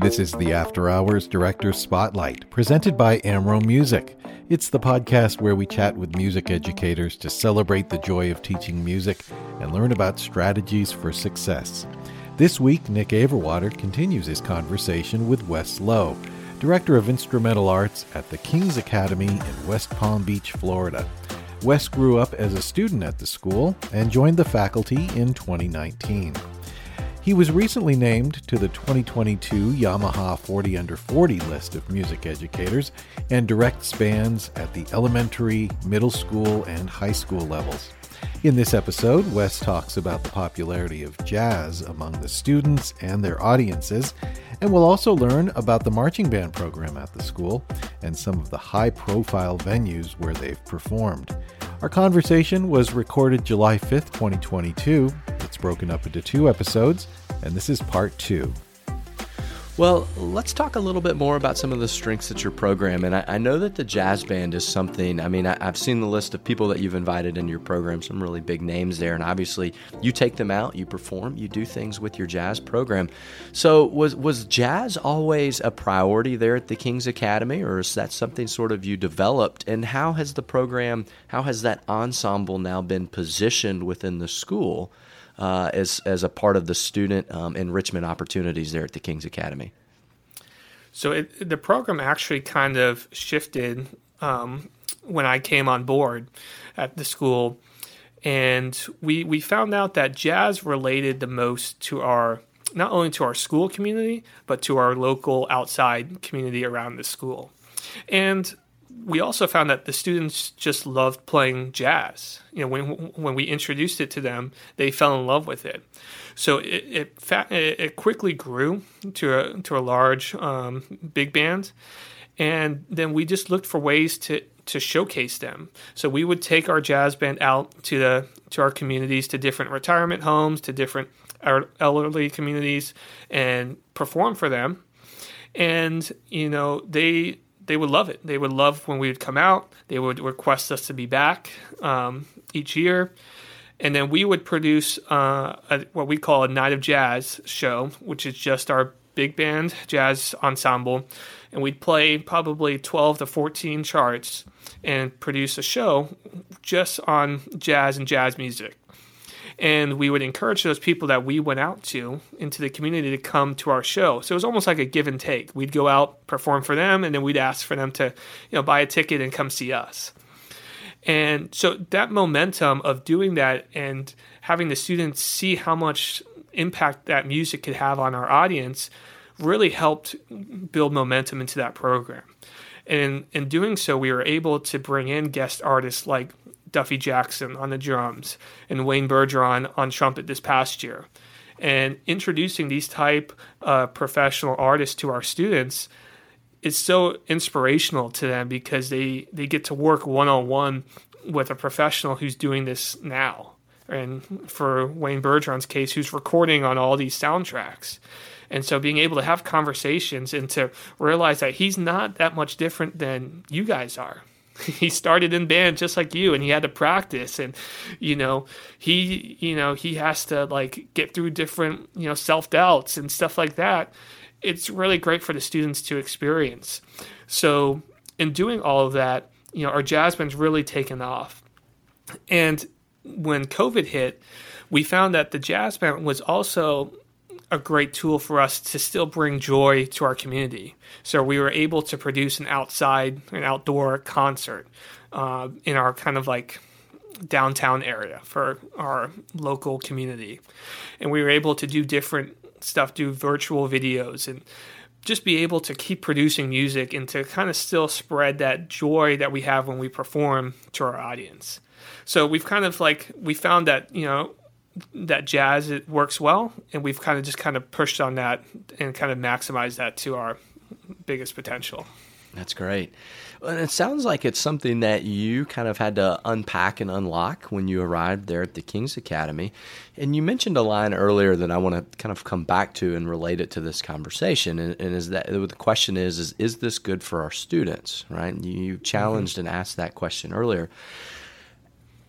This is the After Hours Director Spotlight, presented by Amro Music. It's the podcast where we chat with music educators to celebrate the joy of teaching music and learn about strategies for success. This week, Nick Averwater continues his conversation with Wes Lowe, Director of Instrumental Arts at the King's Academy in West Palm Beach, Florida. Wes grew up as a student at the school and joined the faculty in 2019. He was recently named to the 2022 Yamaha 40 Under 40 list of music educators and directs bands at the elementary, middle school, and high school levels. In this episode, Wes talks about the popularity of jazz among the students and their audiences, and we'll also learn about the marching band program at the school and some of the high profile venues where they've performed. Our conversation was recorded July 5th, 2022. Broken up into two episodes, and this is part two. Well, let's talk a little bit more about some of the strengths at your program. And I, I know that the jazz band is something, I mean, I, have seen the list of people that you've invited into your program, some really big names there. And obviously, you take them out, you perform, you do things with your jazz program. So, was, was jazz always a priority there at the King's Academy, or is that something sort of you developed? And how has the program, how has that ensemble now been positioned within the school? Uh, as as a part of the student um, enrichment opportunities there at the King's Academy? So it, the program actually kind of shifted um, when I came on board at the school, and we we found out that jazz related the most to our not only to our school community but to our local outside community around the school, and we also found that the students just loved playing jazz. You know, when when we introduced it to them, they fell in love with it. So it it, it quickly grew to a to a large um, big band, and then we just looked for ways to to showcase them. So we would take our jazz band out to the to our communities, to different retirement homes, to different elderly communities, and perform for them. And you know they they would love it. They would love when we would come out. They would request us to be back um, each year. And then we would produce uh, a, what we call a night of jazz show, which is just our big band jazz ensemble. And we'd play probably 12 to 14 charts and produce a show just on jazz and jazz music and we would encourage those people that we went out to into the community to come to our show. So it was almost like a give and take. We'd go out, perform for them, and then we'd ask for them to, you know, buy a ticket and come see us. And so that momentum of doing that and having the students see how much impact that music could have on our audience really helped build momentum into that program. And in doing so, we were able to bring in guest artists like Duffy Jackson on the drums and Wayne Bergeron on trumpet this past year. And introducing these type uh, professional artists to our students is so inspirational to them because they, they get to work one on one with a professional who's doing this now. And for Wayne Bergeron's case, who's recording on all these soundtracks. And so being able to have conversations and to realize that he's not that much different than you guys are he started in band just like you and he had to practice and you know he you know he has to like get through different you know self-doubts and stuff like that. It's really great for the students to experience. So in doing all of that you know our jazz band's really taken off. And when covid hit we found that the jazz band was also a great tool for us to still bring joy to our community. So we were able to produce an outside, an outdoor concert uh, in our kind of like downtown area for our local community. And we were able to do different stuff, do virtual videos and just be able to keep producing music and to kind of still spread that joy that we have when we perform to our audience. So we've kind of like we found that, you know, that jazz it works well, and we've kind of just kind of pushed on that and kind of maximized that to our biggest potential. That's great. And it sounds like it's something that you kind of had to unpack and unlock when you arrived there at the King's Academy. And you mentioned a line earlier that I want to kind of come back to and relate it to this conversation. And, and is that the question is, is is this good for our students? Right? You challenged mm-hmm. and asked that question earlier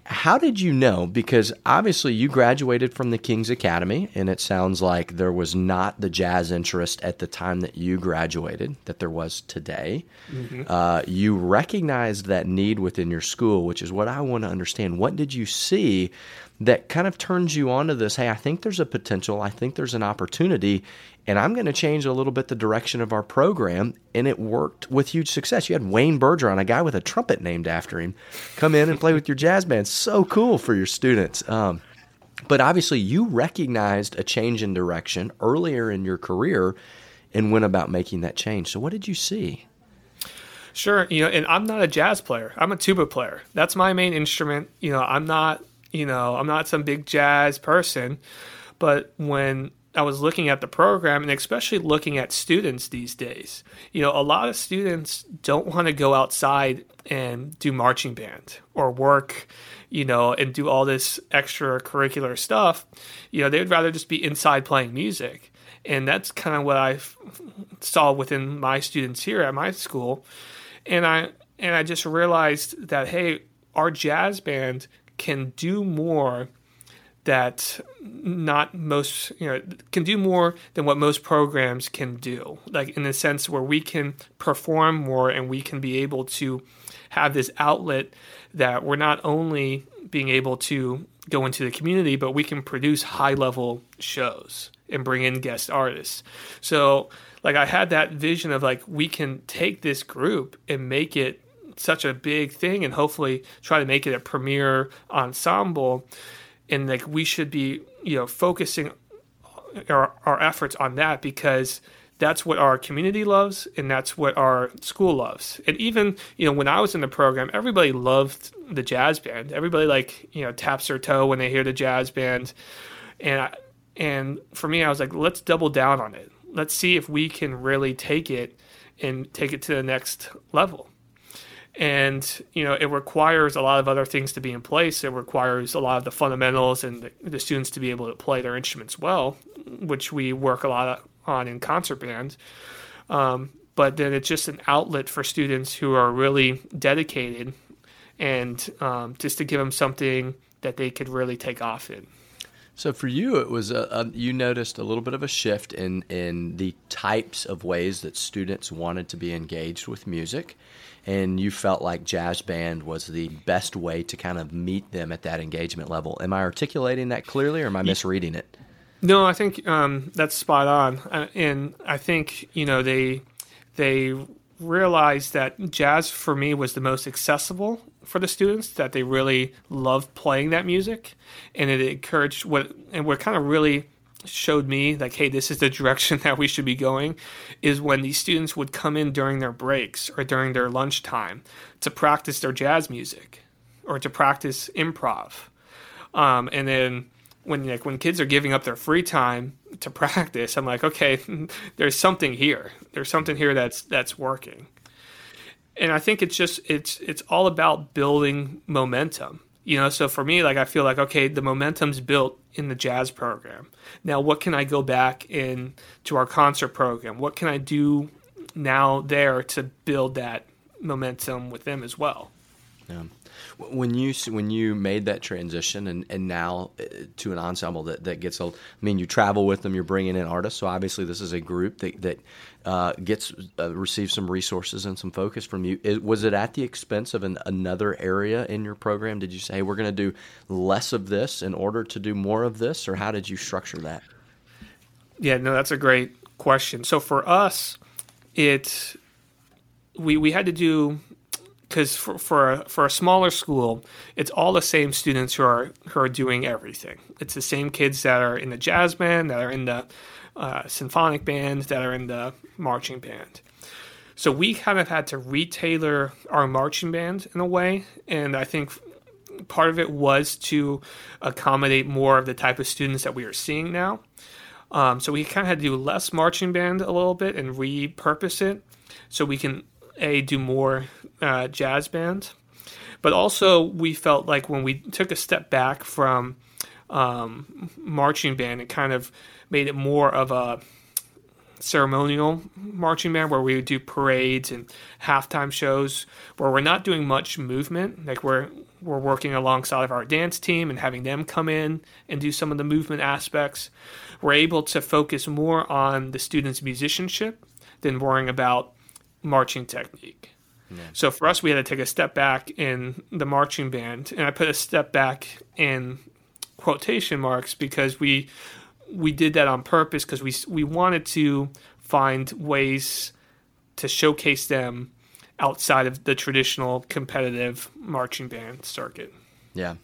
how did you know? Because obviously you graduated from the King's Academy, and it sounds like there was not the jazz interest at the time that you graduated that there was today. Mm-hmm. Uh, you recognized that need within your school, which is what I want to understand. What did you see that kind of turns you on to this? Hey, I think there's a potential. I think there's an opportunity, and I'm going to change a little bit the direction of our program. And it worked with huge success. You had Wayne Bergeron, a guy with a trumpet named after him, come in and play with your jazz band. So cool for your students. Um, but obviously, you recognized a change in direction earlier in your career and went about making that change. So, what did you see? Sure, you know, and I'm not a jazz player. I'm a tuba player. That's my main instrument. You know, I'm not, you know, I'm not some big jazz person. But when I was looking at the program and especially looking at students these days. You know, a lot of students don't want to go outside and do marching band or work, you know, and do all this extracurricular stuff. You know, they would rather just be inside playing music. And that's kind of what I saw within my students here at my school. And I and I just realized that hey, our jazz band can do more that not most you know can do more than what most programs can do. Like in the sense where we can perform more and we can be able to have this outlet that we're not only being able to go into the community but we can produce high level shows and bring in guest artists. So like i had that vision of like we can take this group and make it such a big thing and hopefully try to make it a premier ensemble. And like we should be you know focusing our, our efforts on that because that's what our community loves and that's what our school loves. And even you know when i was in the program everybody loved the jazz band. Everybody like you know taps their toe when they hear the jazz band. And I, and for me i was like let's double down on it. Let's see if we can really take it and take it to the next level and you know it requires a lot of other things to be in place. It requires a lot of the fundamentals and the, the students to be able to play their instruments well which we work a lot on in concert band. Um, but then it's just an outlet for students who are really dedicated and um, just to give them something that they could really take off in so for you, it was a, a, you noticed a little bit of a shift in in the types of ways that students wanted to be engaged with music, and you felt like jazz band was the best way to kind of meet them at that engagement level. Am I articulating that clearly, or am I misreading it? No, I think um, that's spot on, uh, and I think you know they they realized that jazz for me was the most accessible for the students that they really loved playing that music and it encouraged what and what kind of really showed me like hey this is the direction that we should be going is when these students would come in during their breaks or during their lunchtime to practice their jazz music or to practice improv um, and then when like when kids are giving up their free time to practice, I'm like, okay, there's something here. There's something here that's that's working. And I think it's just it's it's all about building momentum. You know, so for me, like I feel like okay, the momentum's built in the jazz program. Now, what can I go back in to our concert program? What can I do now there to build that momentum with them as well? Yeah. When you when you made that transition and, and now uh, to an ensemble that, that gets a, I mean, you travel with them, you're bringing in artists. So obviously, this is a group that that uh, gets uh, receives some resources and some focus from you. Is, was it at the expense of an, another area in your program? Did you say hey, we're going to do less of this in order to do more of this, or how did you structure that? Yeah, no, that's a great question. So for us, it we we had to do because for for a, for a smaller school, it's all the same students who are who are doing everything. It's the same kids that are in the jazz band, that are in the uh, symphonic band, that are in the marching band. So we kind of had to retailor our marching band in a way, and I think part of it was to accommodate more of the type of students that we are seeing now. Um, so we kind of had to do less marching band a little bit and repurpose it so we can a do more uh, jazz band, but also we felt like when we took a step back from um, marching band, it kind of made it more of a ceremonial marching band where we would do parades and halftime shows where we're not doing much movement. Like we're we're working alongside of our dance team and having them come in and do some of the movement aspects. We're able to focus more on the students' musicianship than worrying about marching technique. Yeah. So for us, we had to take a step back in the marching band, and I put a step back in quotation marks because we we did that on purpose because we we wanted to find ways to showcase them outside of the traditional competitive marching band circuit. Yeah.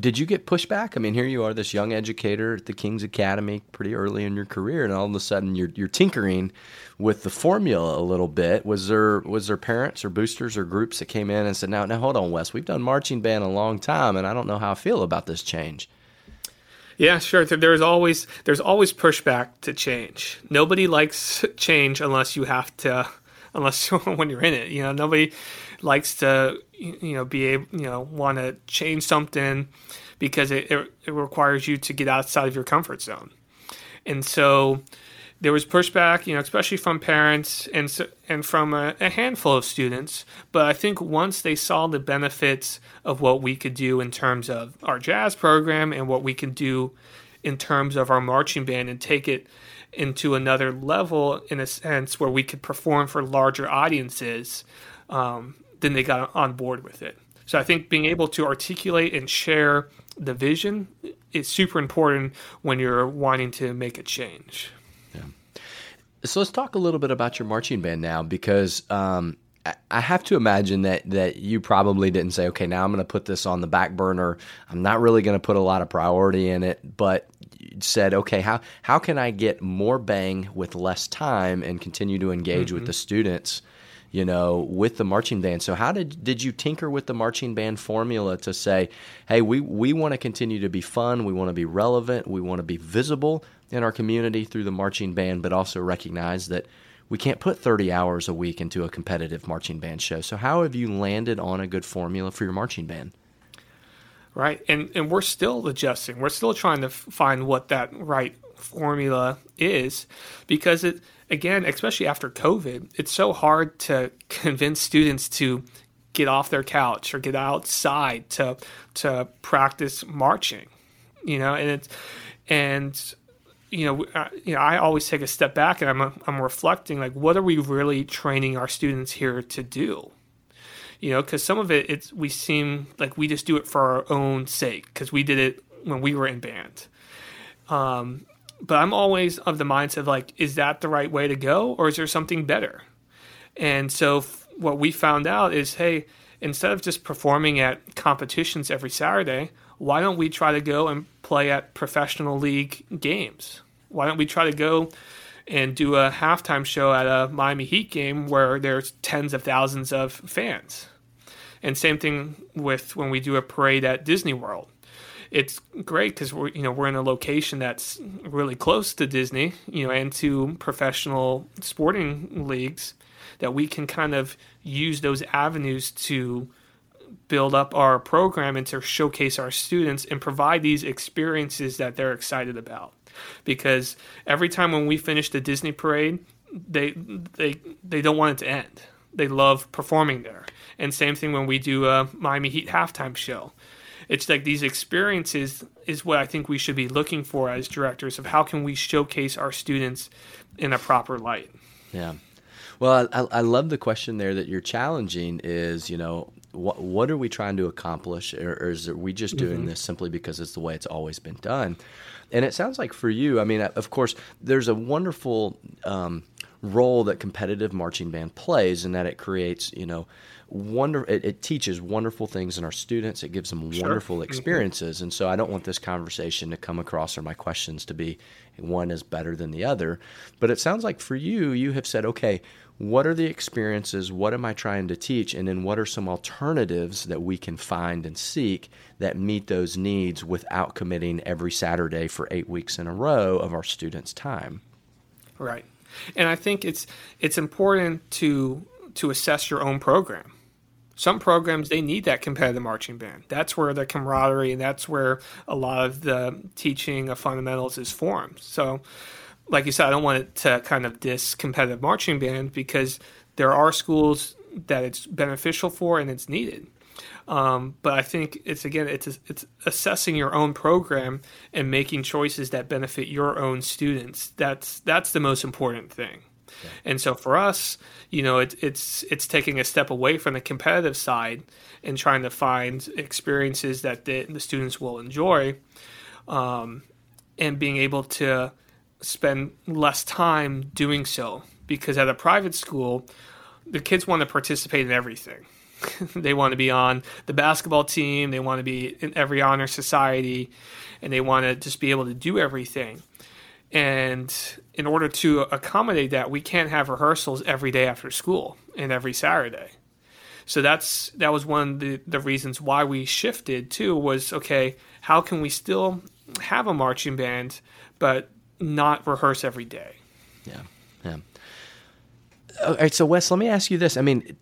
Did you get pushback? I mean, here you are, this young educator at the King's Academy, pretty early in your career, and all of a sudden you're you're tinkering with the formula a little bit. Was there was there parents or boosters or groups that came in and said, "Now, now, hold on, Wes, we've done marching band a long time, and I don't know how I feel about this change." Yeah, sure. There's always there's always pushback to change. Nobody likes change unless you have to, unless when you're in it. You know, nobody likes to you know be able you know want to change something because it, it, it requires you to get outside of your comfort zone, and so there was pushback, you know, especially from parents and and from a, a, handful of students. But I think once they saw the benefits of what we could do in terms of our jazz program and what we can do in terms of our marching band and take it into another level in a sense where we could perform for larger audiences, um, then they got on board with it. So I think being able to articulate and share the vision is super important when you're wanting to make a change. Yeah. So let's talk a little bit about your marching band now, because um, I have to imagine that that you probably didn't say, okay, now I'm going to put this on the back burner. I'm not really going to put a lot of priority in it, but said, okay, how how can I get more bang with less time and continue to engage mm-hmm. with the students? You know, with the marching band. So how did did you tinker with the marching band formula to say, hey, we we want to continue to be fun, we want to be relevant, we want to be visible in our community through the marching band, but also recognize that we can't put 30 hours a week into a competitive marching band show. So how have you landed on a good formula for your marching band? Right. And and we're still adjusting. We're still trying to find what that right formula is because it again, especially after COVID, it's so hard to convince students to get off their couch or get outside to to practice marching. You know, and it's and you know, uh, you know, I always take a step back and I'm I'm reflecting like, what are we really training our students here to do? You know, because some of it, it's we seem like we just do it for our own sake because we did it when we were in band. Um, but I'm always of the mindset of like, is that the right way to go, or is there something better? And so f- what we found out is, hey, instead of just performing at competitions every Saturday, why don't we try to go and play at professional league games? Why don't we try to go and do a halftime show at a Miami Heat game where there's tens of thousands of fans? And same thing with when we do a parade at Disney World it's great because we're you know we're in a location that's really close to Disney, you know, and to professional sporting leagues that we can kind of use those avenues to build up our program and to showcase our students and provide these experiences that they're excited about. Because every time when we finish the Disney parade, they they they don't want it to end. They love performing there. And same thing when we do a Miami Heat halftime show it's like these experiences is what I think we should be looking for as directors of how can we showcase our students in a proper light. Yeah. Well, I, I love the question there that you're challenging is, you know, what, what are we trying to accomplish? Or, or is we just doing mm-hmm. this simply because it's the way it's always been done? And it sounds like for you, I mean, of course, there's a wonderful um, role that competitive marching band plays in that it creates, you know, wonder it, it, teaches wonderful things in our students. It gives them sure. wonderful mm-hmm. experiences. And so i don't want this conversation to come across or my questions to be one is better than the other. But it sounds like for you you have said okay what are the experiences? What am i trying to teach? And then what are some alternatives that we can find and seek that meet those needs without committing every saturday for eight weeks in a row of our students time? Right. And i think it's it's important to to assess your own program some programs they need that competitive marching band. That's where the camaraderie and that's where a lot of the teaching of fundamentals is formed. So, like you said, I don't want it to kind of diss competitive marching band because there are schools that it's beneficial for and it's needed. Um, but I think it's again it's it's assessing your own program and making choices that benefit your own students. That's that's the most important thing. And so for us, you know, it, it's it's taking a step away from the competitive side and trying to find experiences that the, the students will enjoy, um, and being able to spend less time doing so. Because at a private school, the kids want to participate in everything. they want to be on the basketball team, they want to be in every honor society, and they want to just be able to do everything. And in order to accommodate that, we can't have rehearsals every day after school and every Saturday. So that's that was one of the, the reasons why we shifted too was okay, how can we still have a marching band but not rehearse every day? Yeah. Yeah. All right, so Wes, let me ask you this. I mean,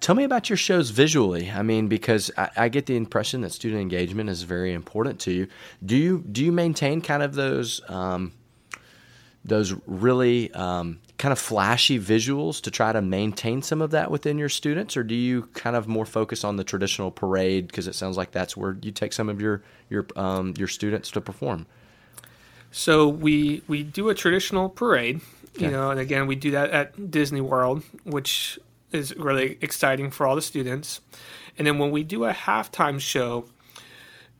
Tell me about your shows visually. I mean, because I, I, get the impression that student engagement is very important to you. Do you do you maintain kind of those um, those really um, kind of flashy visuals to try to maintain some of that within your students, or do you kind of more focus on the traditional parade because it sounds like that's where you take some of your your um, your students to perform? So we we do a traditional parade, you know, and again we do that at Disney World, which is really exciting for all the students. And then when we do a halftime show,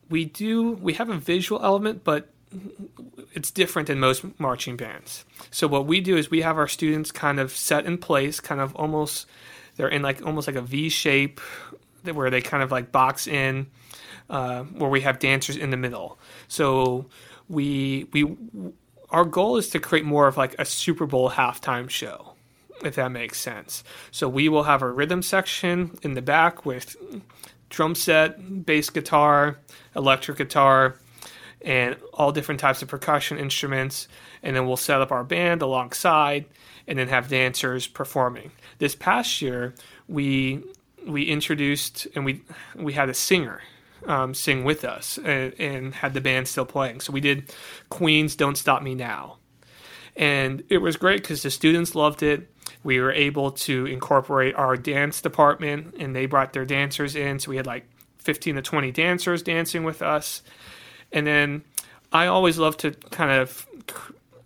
we do we have a visual element, but it's different than most marching bands. So what we do is we have our students kind of set in place, kind of almost they're in like almost like a V shape where they kind of like box in, uh, where we have dancers in the middle. So we we our goal is to create more of like a Super Bowl halftime show if that makes sense. So we will have a rhythm section in the back with drum set, bass guitar, electric guitar, and all different types of percussion instruments. And then we'll set up our band alongside and then have dancers performing. This past year, we we introduced and we we had a singer um, sing with us and, and, had the band still playing. So we did Queen's "Don't Stop Me Now," and it was great because the students loved it we were able to incorporate our dance department and they brought their dancers in so we had like 15 to 20 dancers dancing with us and then i always love to kind of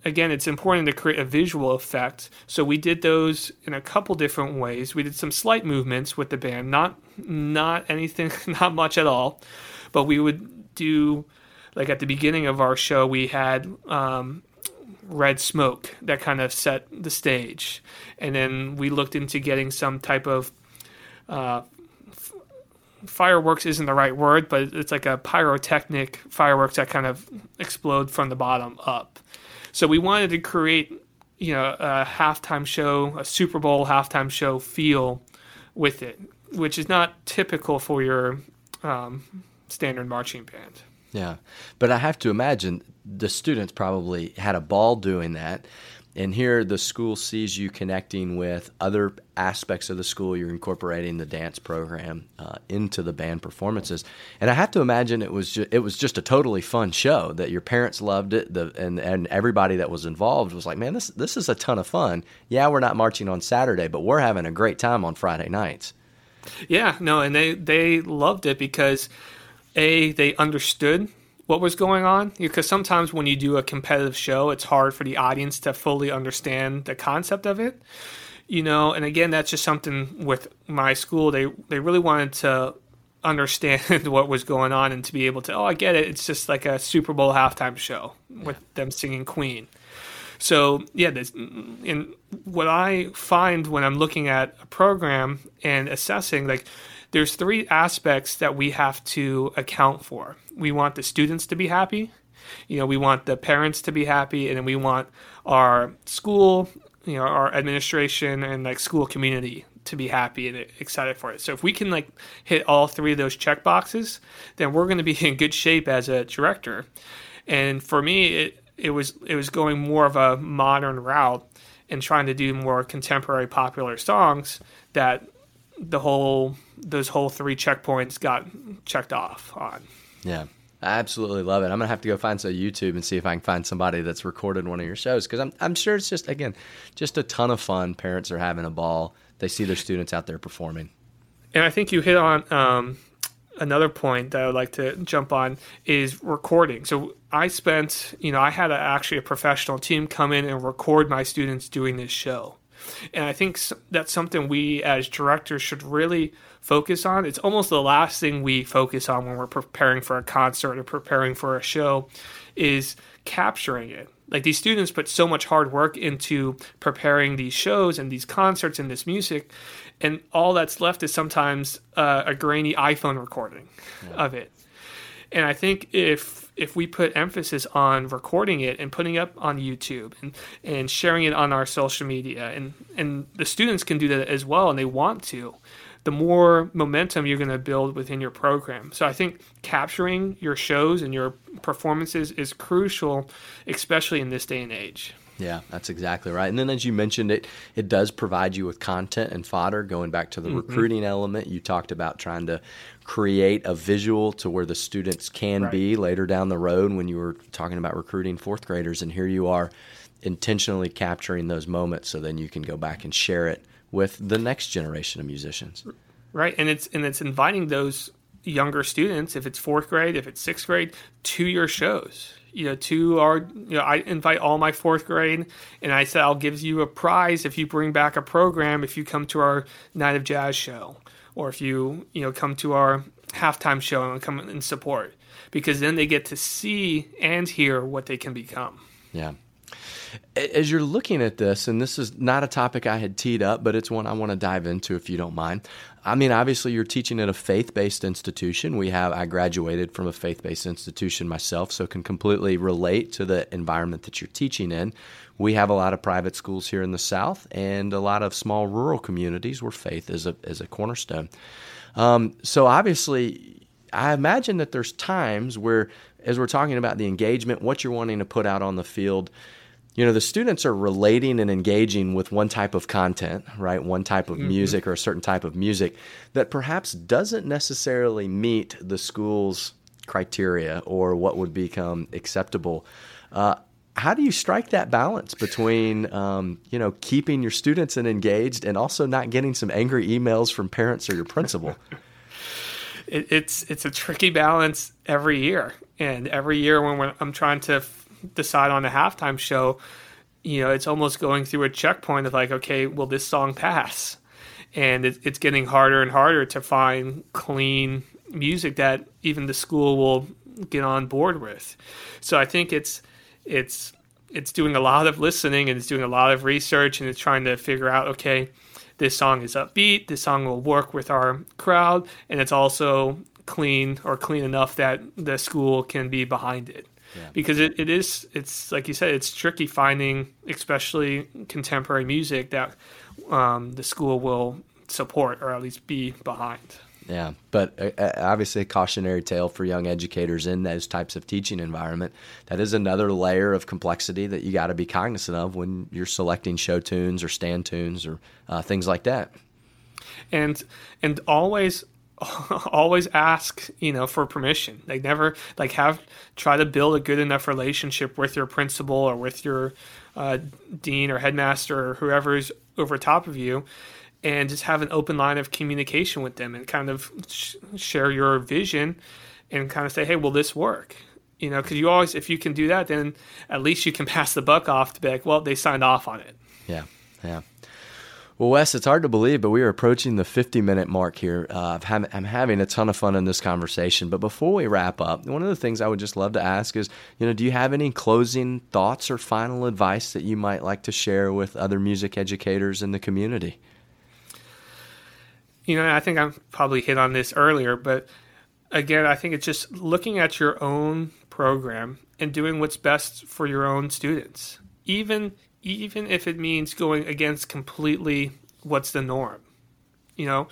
again it's important to create a visual effect. So we did those in a couple different ways. We did some slight movements with the band not not anything not much at all. But we would do like at the beginning of our show we had um, red smoke that kind of set the stage. And then we looked into getting some type of uh, fireworks isn't the right word, but it's like a pyrotechnic fireworks that kind of explode from the bottom up. So we wanted to create, you know, a halftime show, a Super Bowl halftime show feel with it, which is not typical for your um, standard marching band. Yeah, but I have to imagine the students probably had a ball doing that. And here the school sees you connecting with other aspects of the school. You're incorporating the dance program uh, into the band performances, and I have to imagine it was ju- it was just a totally fun show that your parents loved it. The and and everybody that was involved was like, man, this this is a ton of fun. Yeah, we're not marching on Saturday, but we're having a great time on Friday nights. Yeah, no, and they they loved it because a they understood what was going on? Because sometimes when you do a competitive show it's hard for the audience to fully understand the concept of it you know? And again that's just something with my school they they really wanted to understand what was going on and to be able to oh i get it. It's just like a super bowl halftime show with them singing queen. So yeah this, and what i find when i'm looking at a program and assessing like there's three aspects that we have to account for. We want the students to be happy, you know, we want the parents to be happy, and then we want our school, you know, our administration and like school community to be happy and excited for it. So if we can like hit all three of those check boxes, then we're going to be in good shape as a director. And for me, it it was it was going more of a modern route and trying to do more contemporary popular songs that the whole those whole three checkpoints got checked off on. Yeah. I absolutely love it. I'm gonna have to go find some YouTube and see if I can find somebody that's recorded one of your shows because I'm I'm sure it's just again just a ton of fun. Parents are having a ball. They see their students out there performing. And I think you hit on um, another point that I would like to jump on is recording. So I spent, you know, I had a, actually a professional team come in and record my students doing this show. And I think that's something we as directors should really focus on. It's almost the last thing we focus on when we're preparing for a concert or preparing for a show is capturing it. Like these students put so much hard work into preparing these shows and these concerts and this music, and all that's left is sometimes uh, a grainy iPhone recording yeah. of it. And I think if if we put emphasis on recording it and putting it up on YouTube and, and sharing it on our social media and, and the students can do that as well and they want to, the more momentum you're going to build within your program. So I think capturing your shows and your performances is crucial, especially in this day and age. Yeah, that's exactly right. And then, as you mentioned, it it does provide you with content and fodder. Going back to the mm-hmm. recruiting element, you talked about trying to create a visual to where the students can right. be later down the road when you were talking about recruiting fourth graders, and here you are intentionally capturing those moments, so then you can go back and share it with the next generation of musicians. Right, and it's and it's inviting those younger students, if it's fourth grade, if it's sixth grade, to your shows. You know, to our, you know, I invite all my fourth grade, and I said I'll give you a prize if you bring back a program if you come to our night of jazz show, or if you, you know, come to our halftime show and come and support, because then they get to see and hear what they can become. Yeah, as you're looking at this, and this is not a topic I had teed up, but it's one I want to dive into if you don't mind. I mean, obviously, you're teaching at a faith based institution. We have, I graduated from a faith based institution myself, so can completely relate to the environment that you're teaching in. We have a lot of private schools here in the South and a lot of small rural communities where faith is a, is a cornerstone. Um, so, obviously, I imagine that there's times where, as we're talking about the engagement, what you're wanting to put out on the field, you know the students are relating and engaging with one type of content right? One type of mm-hmm. music or a certain type of music that perhaps doesn't necessarily meet the school's criteria or what would become acceptable. Uh, how do you strike that balance between um, you know keeping your students and engaged and also not getting some angry emails from parents or your principal? It, it's it's a tricky balance every year. And every year when i'm trying to decide on a halftime show, you know, it's almost going through a checkpoint of like, okay, will this song pass? And it, it's getting harder and harder to find clean music that even the school will get on board with. So I think it's it's it's doing a lot of listening and it's doing a lot of research and it's trying to figure out okay this song is upbeat this song will work with our crowd and it's also clean or clean enough that the school can be behind it because it, it is it's like you said it's tricky finding especially contemporary music that um, the school will support or at least be behind. Yeah but uh, uh, obviously a cautionary tale for young educators in those types of teaching environment. That is another layer of complexity that you got to be cognizant of when you're selecting show tunes or stand tunes or uh, things like that. And and always always ask you know for permission. Like never like have try to build a good enough relationship with your principal or with your uh, dean or headmaster or whoever's over top of you and just have an open line of communication with them and kind of sh- share your vision and kind of say hey will this work? You know because you always if you can do that then at least you can pass the buck off to be like well they signed off on it. Yeah yeah well, Wes, it's hard to believe, but we are approaching the 50 minute mark here. Uh, I'm having a ton of fun in this conversation. But before we wrap up, one of the things I would just love to ask is, you know, do you have any closing thoughts or final advice that you might like to share with other music educators in the community? You know, I think I've probably hit on this earlier, but again, I think it's just looking at your own program and doing what's best for your own students. Even even if it means going against completely what's the norm. You know,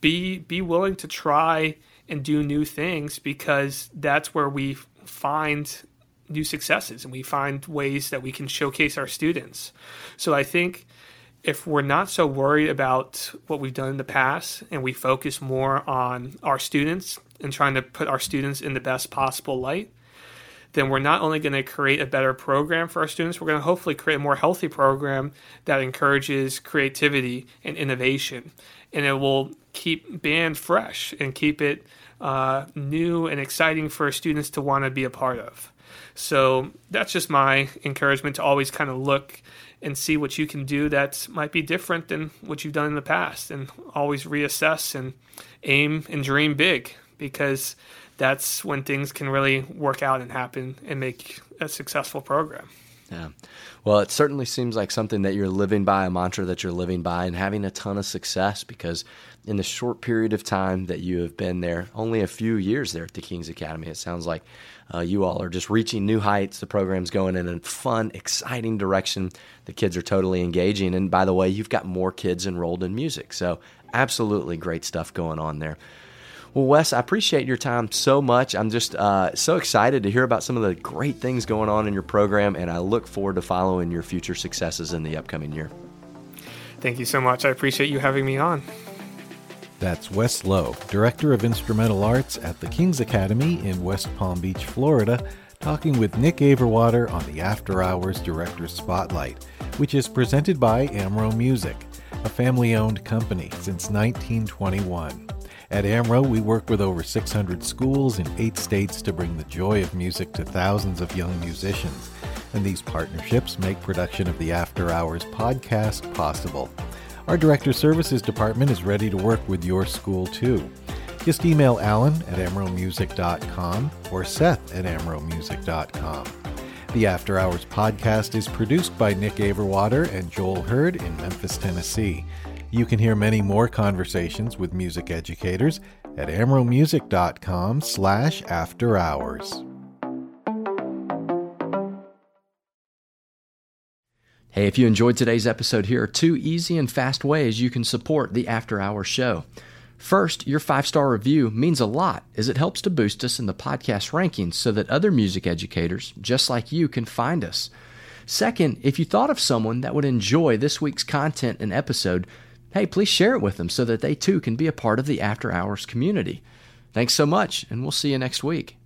be be willing to try and do new things because that's where we find new successes and we find ways that we can showcase our students. So I think if we're not so worried about what we've done in the past and we focus more on our students and trying to put our students in the best possible light, then we're not only going to create a better program for our students, we're going to hopefully create a more healthy program that encourages creativity and innovation. And it will keep band fresh and keep it uh, new and exciting for students to want to be a part of. So that's just my encouragement to always kind of look and see what you can do that might be different than what you've done in the past and always reassess and aim and dream big because that's when things can really work out and happen and make a successful program. Yeah. Well, it certainly seems like something that you're living by, a mantra that you're living by, and having a ton of success because in the short period of time that you have been there, only a few years there at the King's Academy, it sounds like uh, you all are just reaching new heights. The program's going in a fun, exciting direction. The kids are totally engaging. And by the way, you've got more kids enrolled in music. So, absolutely great stuff going on there. Well, Wes, I appreciate your time so much. I'm just uh, so excited to hear about some of the great things going on in your program, and I look forward to following your future successes in the upcoming year. Thank you so much. I appreciate you having me on. That's Wes Lowe, Director of Instrumental Arts at the King's Academy in West Palm Beach, Florida, talking with Nick Averwater on the After Hours Director Spotlight, which is presented by Amro Music, a family owned company since 1921. At AMRO, we work with over 600 schools in eight states to bring the joy of music to thousands of young musicians. And these partnerships make production of the After Hours podcast possible. Our Director Services Department is ready to work with your school too. Just email Alan at amromusic.com or Seth at amromusic.com. The After Hours podcast is produced by Nick Averwater and Joel Hurd in Memphis, Tennessee. You can hear many more conversations with music educators at amromusic.com slash after hours. Hey, if you enjoyed today's episode, here are two easy and fast ways you can support the After Hours show. First, your five star review means a lot as it helps to boost us in the podcast rankings so that other music educators, just like you, can find us. Second, if you thought of someone that would enjoy this week's content and episode, hey, please share it with them so that they too can be a part of the After Hours community. Thanks so much, and we'll see you next week.